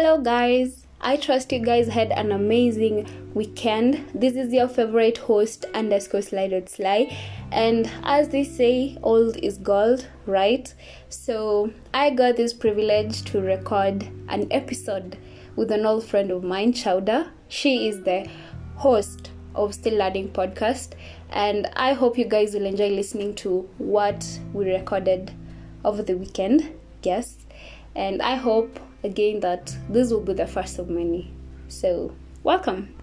Hello, guys. I trust you guys had an amazing weekend. This is your favorite host underscore slide sly, and as they say, old is gold, right? So I got this privilege to record an episode with an old friend of mine, Chowda. She is the host of Still Learning podcast, and I hope you guys will enjoy listening to what we recorded over the weekend. Yes, and I hope again that this will be the first of many. So, welcome.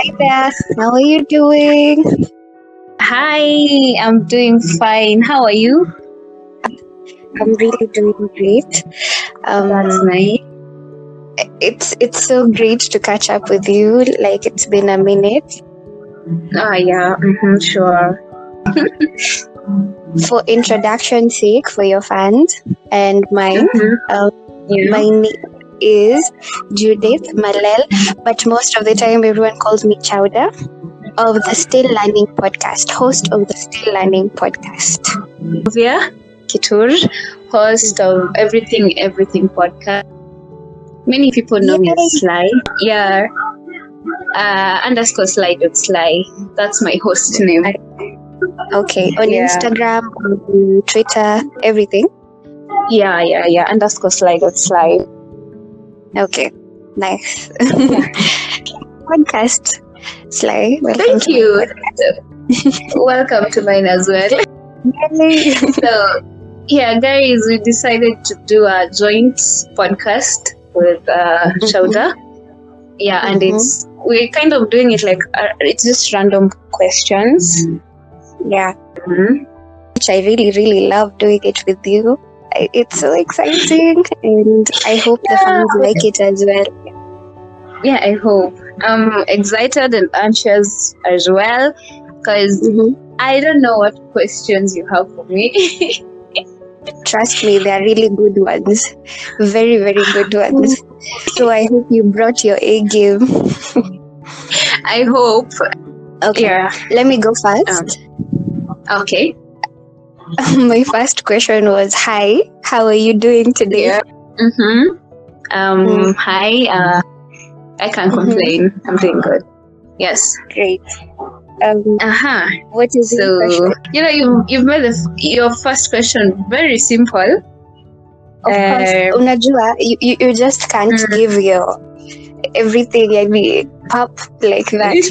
Hi there. How are you doing? Hi, I'm doing fine. How are you? I'm really doing great. Um, That's nice. It's it's so great to catch up with you. Like it's been a minute. Ah, yeah, mm-hmm, sure. For introduction sake, for your fans and mine, Mhm. um, Yeah. my name is Judith Malel, but most of the time everyone calls me Chowda of the Still Learning podcast, host of the Still Learning podcast. Sylvia Kitur, host of Everything Everything podcast. Many people know me as Sly. Yeah. Uh, underscore Sly dot Sly. That's my host name. Okay, on Yeah. Instagram, on Twitter, everything. Yeah, yeah, yeah. Underscore Sly dot Sly. Okay, nice. podcast, Sly. Welcome Thank you. Welcome to mine as well. So, yeah, guys, we decided to do a joint podcast with uh, Chowda. Yeah, and Mhm. it's we're kind of doing it like uh, it's just random questions. yeah, Mhm. which I really, really love doing it with you. I- It's so exciting, and I hope the fans like it as well. Yeah, I hope. I'm excited and anxious as well because Mhm. I don't know what questions you have for me. Trust me, they are really good ones, very, very good ones. So I hope you brought your A game. I hope. Okay, Yeah. let me go first. Okay. My first question was, "Hi, how are you doing today?" Yeah. Mm-hmm. Um. Mm. Hi. Uh. I can't Mhm. complain. I'm doing good. Yes. Great. Um, Uh huh. what is So you know you you've made f- your first question very simple. Of course, Um, unajua, you, you, you just can't Mm. give your everything I mean, pop like that.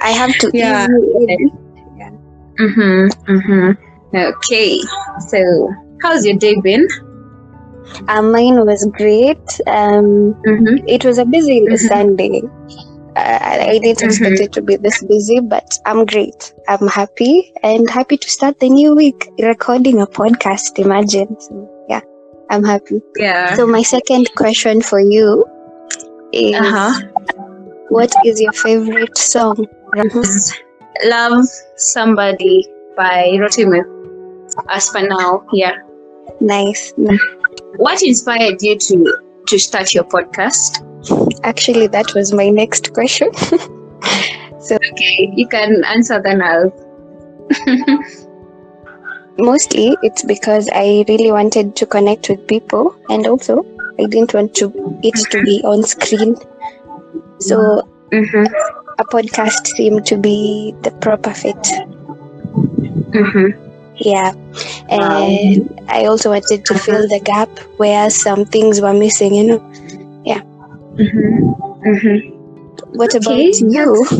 I have to Yeah. in. Mm-hmm. Mm-hmm. Okay. So how's your day been? Uh, mine was great. Um, Mm-hmm. it was a busy Mhm. Sunday. I I didn't expect Mhm. it to be this busy, but I'm great. I'm happy and happy to start the new week recording a podcast. Imagine. So, yeah, I'm happy. Yeah. So, my second question for you is Uh-huh. what is your favorite song? Love somebody by Rotimi. As for now, yeah. Nice. What inspired you to to start your podcast? Actually, that was my next question. So, okay, you can answer then. I'll. Mostly, it's because I really wanted to connect with people, and also I didn't want to it to be on screen. So mm-hmm. a podcast seemed to be the proper fit. Mm-hmm. Yeah, and I also wanted to fill the gap where some things were missing. You know. Mm-hmm. Mm-hmm. What about you?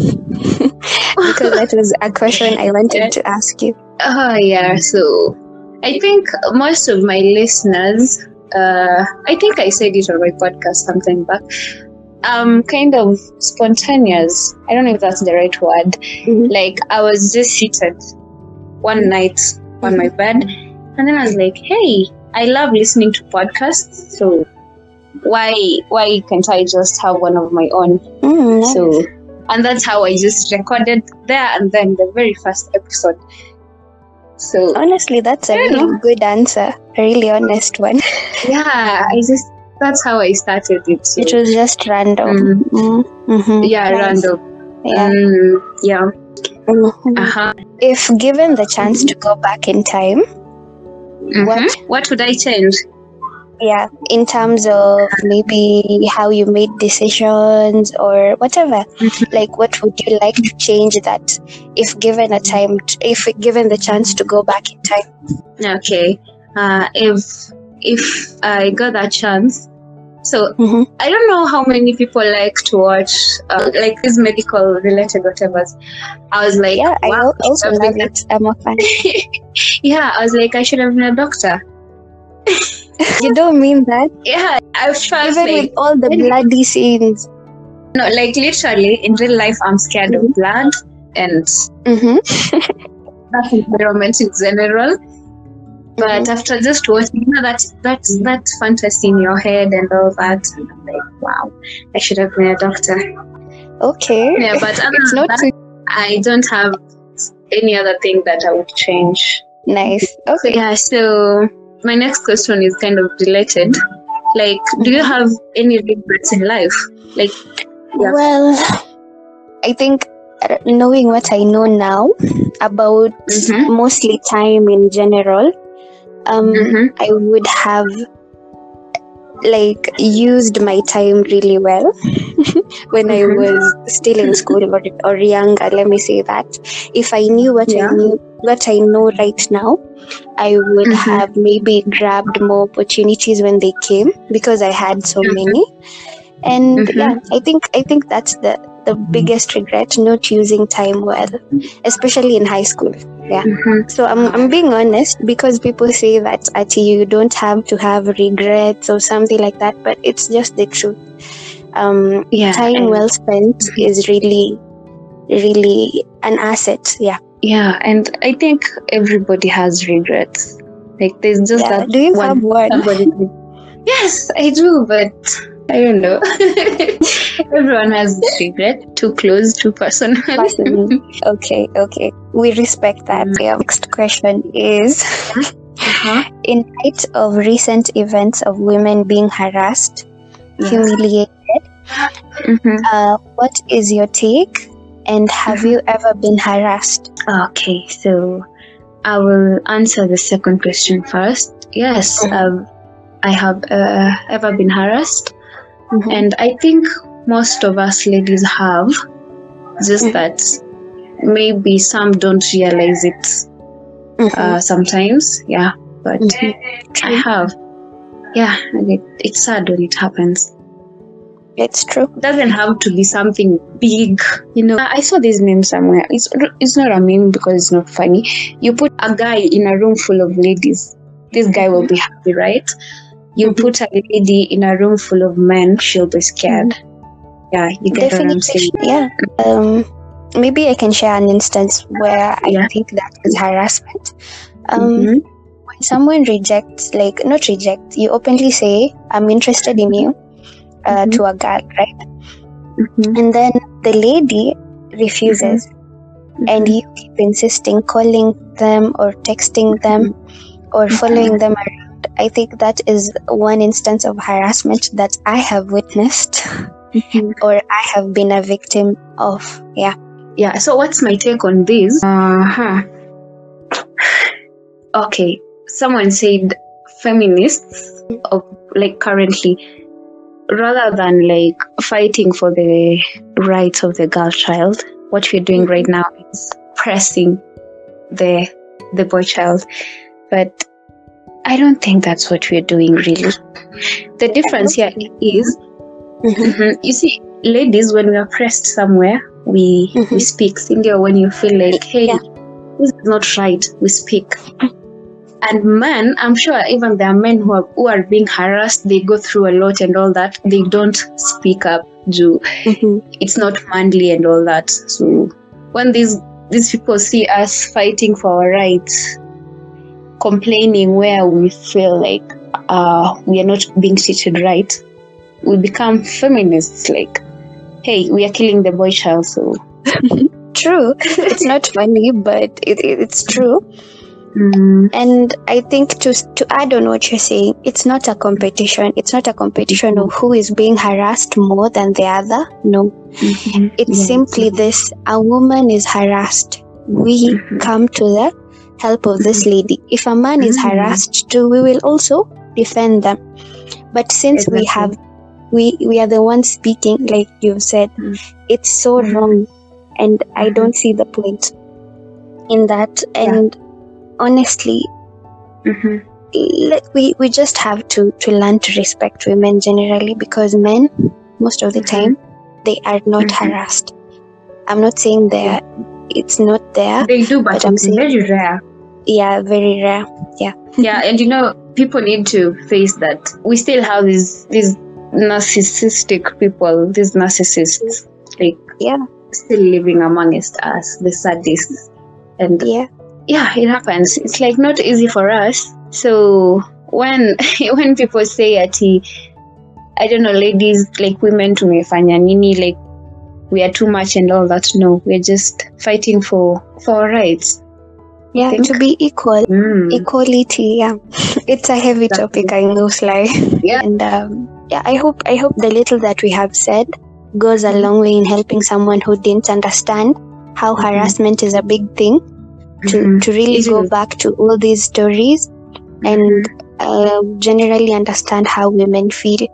because that was a question I wanted to ask you. Oh yeah, so I think most of my listeners, uh, I think I said it on my podcast sometime back. Um, kind of spontaneous. I don't know if that's the right word. Mhm. Like I was just seated one night on my bed, and then I was like, "Hey, I love listening to podcasts. So why why can't I just have one of my own?" Mm, nice. So, and that's how I just recorded there and then the very first episode. So Honestly, that's a really good answer. A really honest one. yeah, I just that's how I started it. so- It was just random. Mm. Mhm. yeah, Nice. random. Yeah. Mm, yeah. Mhm. Uh-huh. If given the chance to go back in time, Mhm. What? What would I change? Yeah, in terms of maybe how you made decisions or whatever, Mhm. like what would you like to change that if given a time, t if given the chance to go back in time? Okay. Uh, if if I got that chance, so Mhm. I don't know how many people like to watch uh, like these medical related whatever's. I was like, Yeah, I wow, al- also love it. I'm a fan. yeah. I was like, I should have been a doctor. You don't mean that? Yeah, I felt Even like with all the bloody scenes. no, like literally in real life, I'm scared of blood and Mm-hmm. that environment in general. But after just watching, you know, that that that fantasy in your head and all that, and I'm like, wow, I should have been a doctor. Okay. Yeah, but other It's than not that, too I don't have any other thing that I would change. nice. Okay. yeah, so my next question is kind of related. Like, do you have any regrets in life? Like, yeah. Well, I think knowing what I know now about Mhm. mostly time in general, um, Mhm. I would have like used my time really well when I was still in school or, or younger. Let me say that if I knew what Yeah. I knew, what I know right now, I would Mhm. have maybe grabbed more opportunities when they came because I had so Mhm. many. And Mhm. yeah, I think I think that's the the biggest regret not using time well, especially in high school. Mhm. So I'm, I'm being honest because people say that at you don't have to have regrets or something like that, but it's just the truth. Um, Yeah. time well spent is really, really an asset. Yeah. Yeah, and I think everybody has regrets. Like, there's just yeah. that Do you one have one? yes i do but i don't know everyone has regret too close too personal okay, okay. We respect that. Mm. Yeah. Next question is uh-huh. In light of recent events of women being harassed, Yes. humiliated, Mhm. uh, what is your take? And have Mm-hmm. you ever been harassed? okay so i will answer the second question first yes um, i have uh, ever been harassed Mhm. and i think most of us ladies have just Mhm. that maybe some don't realize it uh, sometimes yeah but. I have. Yeah, and it, it's sad when it happens. It's true. It doesn't have to be something big, you know. I saw this meme somewhere. It's it's not a meme because it's not funny. You put a guy in a room full of ladies. This guy will be happy, right? You Mhm. put a lady in a room full of men, she'll be scared. Yeah, you get Definitely. Yeah. Um, maybe I can share an instance where I Yeah. think that is harassment. Um, Mhm. When someone rejects, like, not reject, you openly say, I'm interested in you uh, Mhm. to a girl, right? Mhm. And then the lady refuses, and you keep insisting, calling them or texting them or following them around. I think that is one instance of harassment that I have witnessed Mhm. or I have been a victim of. Yeah. yeah so what's my take on this uh-huh okay someone said feminists of like currently rather than like fighting for the rights of the girl child what we're doing right now is pressing the the boy child but i don't think that's what we're doing really the difference here is Mhm. Mhm. You see, ladies, when we are pressed somewhere, we we Mhm. speak. Sindio, when you feel like, hey, Yeah. this is not right, we speak. And men, I'm sure even there are men who are who are being harassed. They go through a lot and all that. They don't speak up. Ju. Mhm. It's not manly and all that. So when these these people see us fighting for our rights, complaining where we feel like uh, we are not being treated right, we become feminists. Like, hey, we are killing the boy child. So True. it's not funny, but it, it, it's true. Mm. And I think to to add on what you're saying, it's not a competition. It's not a competition of who is being harassed more than the other. No, Mhm. it's Yes. simply this: a woman is harassed. We Mhm. come to the help of this lady. If a man is Mhm. harassed too, we will also defend them. But since we have, we we are the ones speaking, like you said, Mm. it's so wrong, and I don't see the point in that. And honestly, Mhm. let, we we just have to to learn to respect women generally because men most of the Mhm. time they are not Mhm. harassed i'm not saying there it's not there They do, but, But I'm saying- very rare. yeah very rare Yeah. yeah, and you know, people need to face that we still have these these narcissistic people, these narcissists, like Yeah. still living amongst us, the sadists, and yeah yeah, it happens. It's like not easy for us. So when when people say ati, I don't know, ladies like women tumefanya nini, like we are too much and all that. No, we're just fighting for for our rights. yeah to be equal Mm. equality yeah it's a heavy topic i know sly Yeah. and um, yeah i hope i hope the little that we have said goes a Mhm. long way in helping someone who didn't understand how Mhm. harassment is a big thing to, Mhm. to really go back to all these stories and uh, generally understand how women feel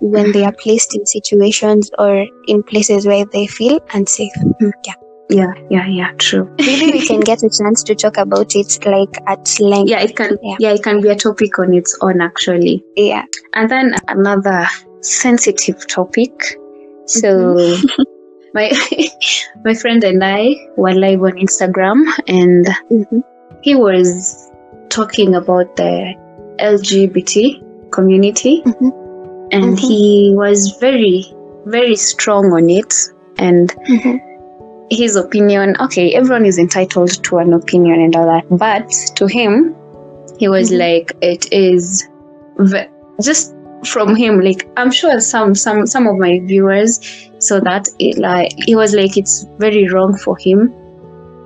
when they are placed in situations or in places where they feel unsafe. Yeah, yeah, yeah, yeah, true. Maybe we can get a chance to talk about it like at length. yeah, it can. Yeah. Yeah. it can be a topic on its own, actually. Yeah. And then another sensitive topic. So my my friend and I were live on Instagram, and Mhm. he was talking about the LGBT community, Mhm. and Mhm. he was very, very strong on it. And Mhm. his opinion okay everyone is entitled to an opinion and all that but to him he was Mhm. like it is ve- just from him like i'm sure some some some of my viewers saw that it like it was like it's very wrong for him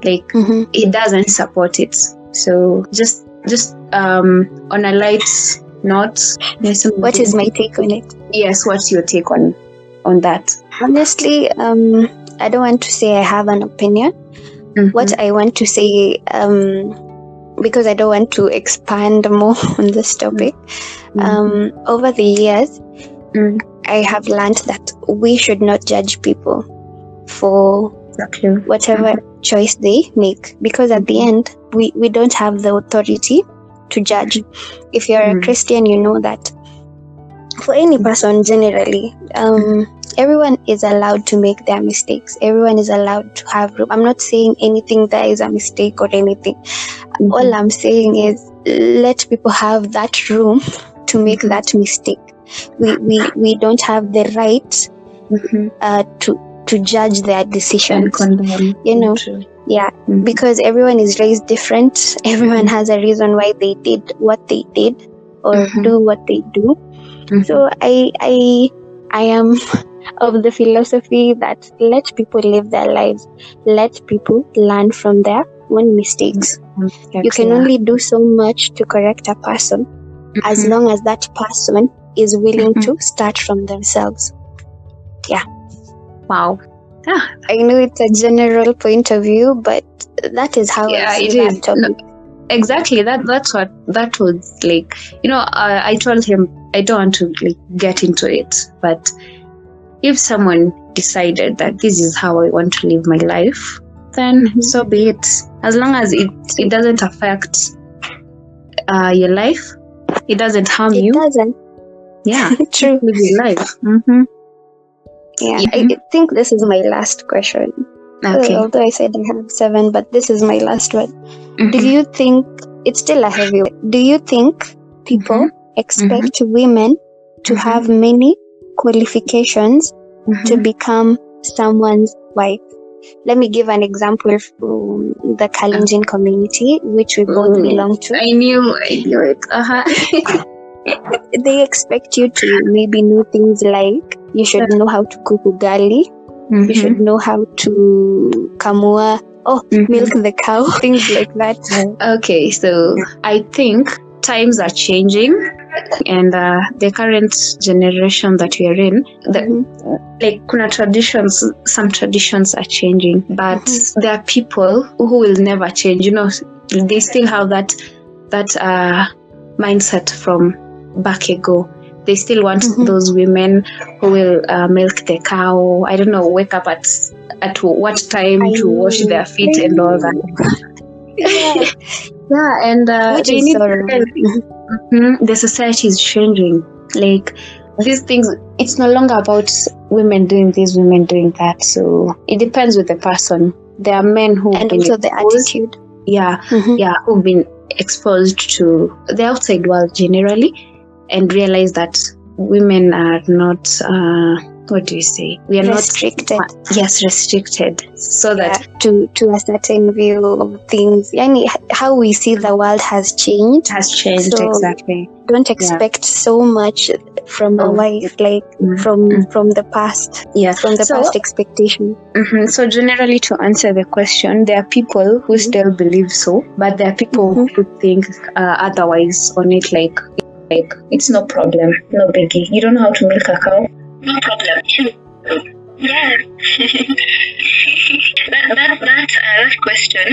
like Mhm. he doesn't support it so just just um on a light note What is my take on it? yes what's your take on on that Honestly, um, I don't want to say I have an opinion. Mhm. What I want to say, um, because I don't want to expand more on this topic, Mhm. um, over the years, Mm. I have learned that we should not judge people for exactly. whatever choice they make because at the end we, we don't have the authority to judge. If you're a Mm. christian you know that. For any person generally um, everyone is allowed to make their mistakes. Everyone is allowed to have room i'm not saying anything that is a mistake or anything Mhm. all i'm saying is let people have that room to make Mhm. that mistake we, we we don't have the right Mhm. uh, to to judge their decisions condemn. You know, True. yeah Mhm. because everyone is raised different everyone has a reason why they did what they did or Mhm. do what they do Mhm. so i i i am of the philosophy that let people live their lives let people learn from their own mistakes you can Yeah. only do so much to correct a person as Mhm. long as that person is willing Mhm. to start from themselves Yeah. wow. Yeah, i know it's a general point of view but that is how Yeah, i it see that is. topic exactly. That that's what that was like. You know, I, I told him I don't want to like get into it, but if someone decided that this is how I want to live my life, then Mhm. so be it. As long as it it doesn't affect uh, your life, it doesn't harm it you. doesn't Yeah, true live your life. hmm Yeah, Mhm. I think this is my last question. Okay. Uh, although I said I have seven, but this is my last one. Do Mhm. you think it's still a heavy one? Do you think people expect women to have many qualifications to become someone's wife? Let me give an example from the Kalenjin community, which we both Mm. belong to. I knew, I knew it. Uh-huh. They expect you to maybe know things like you should know how to cook ugali, you Mhm. should know how to kamua oh, Mhm. milk the cow, things like that. Okay, so I think times are changing, and uh, the current generation that we are in, the, Mhm. like kuna traditions, some traditions are changing, but Mhm. there are people who will never change. You know, they still have that that uh, mindset from back ago. They still want Mhm. those women who will uh, milk the cow. I don't know, wake up at at what time I to wash their feet and all that. Yeah. Yeah, and uh, Which is need so to wrong. Mhm. the society is changing. Like these things, it's no longer about women doing this, women doing that. So it depends with the person. There are men who and also the attitude. yeah, Mhm. yeah, who've been exposed to the outside world generally, and realize that women are not. Uh, what do you say? We are Restricted. not. Yes, restricted. So that Yeah, to to a certain view of things. Yani, how we see the world has changed. has changed So- exactly. Don't expect so much from a Oh. wife, like Mhm. from Mhm. from the past, Yeah. from the So- past expectation. hmm So generally, to answer the question, there are people who still believe so, but there are people who think uh, otherwise on it. Like, like it's no problem, no biggie. You don't know how to milk a cow? No problem. Yeah. that that that uh, that question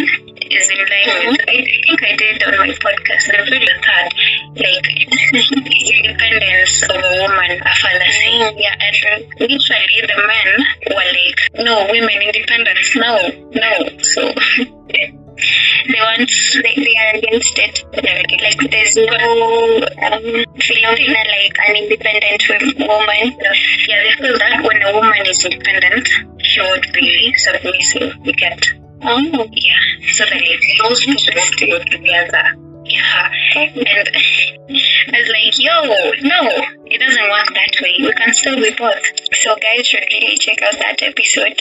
is in line with I think I did on my podcast the very third like independence of a woman a fallacy. Yeah, and literally the men were like, no, women independence, no, no. So they want they, they are against it. Like there's no um, phenomena like an independent woman. Yeah, they feel that when a woman is independent, she would be submissive. You get. Oh. Yeah. So that two have to go together. Yeah. And I was like, yo, no, it doesn't work that way. We can still be both. So guys should really check out that episode.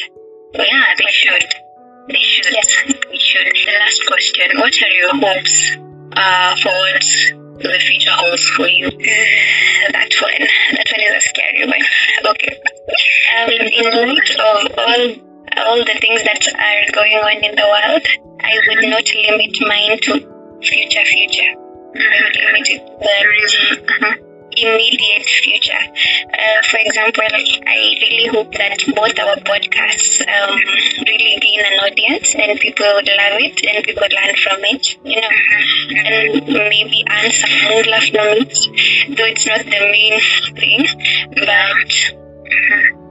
Yeah, they should. They should. They should. The last question. What are your hopes uh, for what the future holds for you? that one. That one is a scary one. Okay. Um, in light of all all the things that are going on in the world, I would not limit mine to future future. I would limit it to the immediate future. Uh, for example, I really hope that both our podcasts um, really gain an audience and people would love it and people learn from it, you know, and maybe earn some moolah from it, though it's not the main thing. But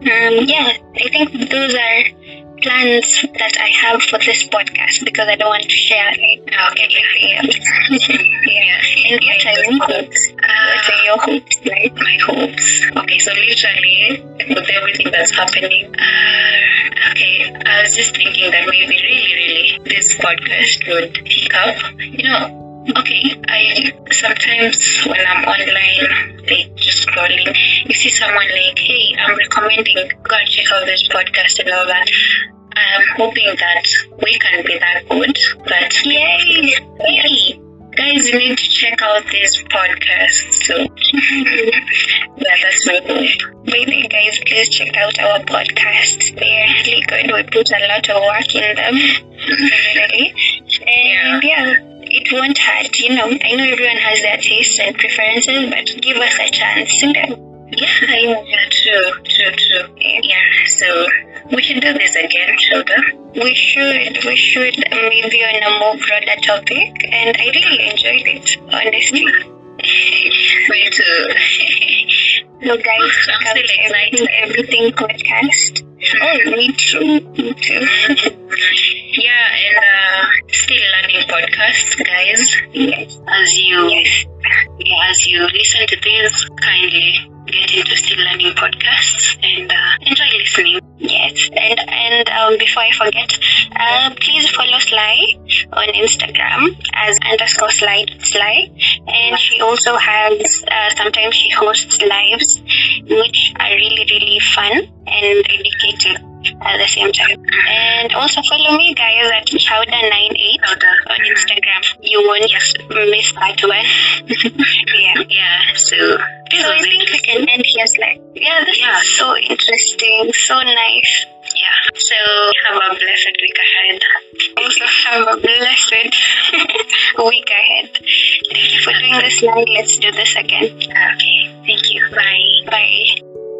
um, yeah, I think those are plans that I have for this podcast because I don't want to share like everything else. yeah. And what are your hopes? what are your hopes? Like my hopes. Okay, so literally with everything that's happening, uh, okay, I was just thinking that maybe really, really this podcast would pick up. You know, Okay, I sometimes when I'm online, like you see someone like, "Hey, I'm recommending go and check out this podcast and all that." I'm hoping that we can be that good. But yay, yay, guys, you need to check out this podcast. So yeah, that's my hope. Maybe guys, please check out our podcasts. They are really good. We put a lot of work in them, really. And yeah it won't hurt, you know. I know everyone has their tastes and preferences, but give us a chance, know. Yeah, yeah, true, true, true. Yeah, so we should do this again, Shilda. We should, we should maybe on a more broader topic, and I really enjoyed it, honestly. Me too. so guys, check out everything, everything podcast. Oh, me too, me too. Yeah, and uh, still learning podcast, guys. As you, yeah, as you listen to this, kindly get into still learning podcasts and uh, enjoy listening. Yes, and and um, before I forget, uh, please follow Sly on Instagram as underscore slide sly, and she also has uh, sometimes she hosts lives, which are really really fun and educative at the same time. And also follow me guys at chowder98 on Instagram. You won't just miss that one. yeah, yeah. So so I think we can end here. Like, yeah, this Yeah. is so interesting, so nice. Yeah. So have a blessed week ahead. Also, have a blessed week ahead. Thank you for doing this live. Let's do this again. Okay. Thank you. Bye. Bye.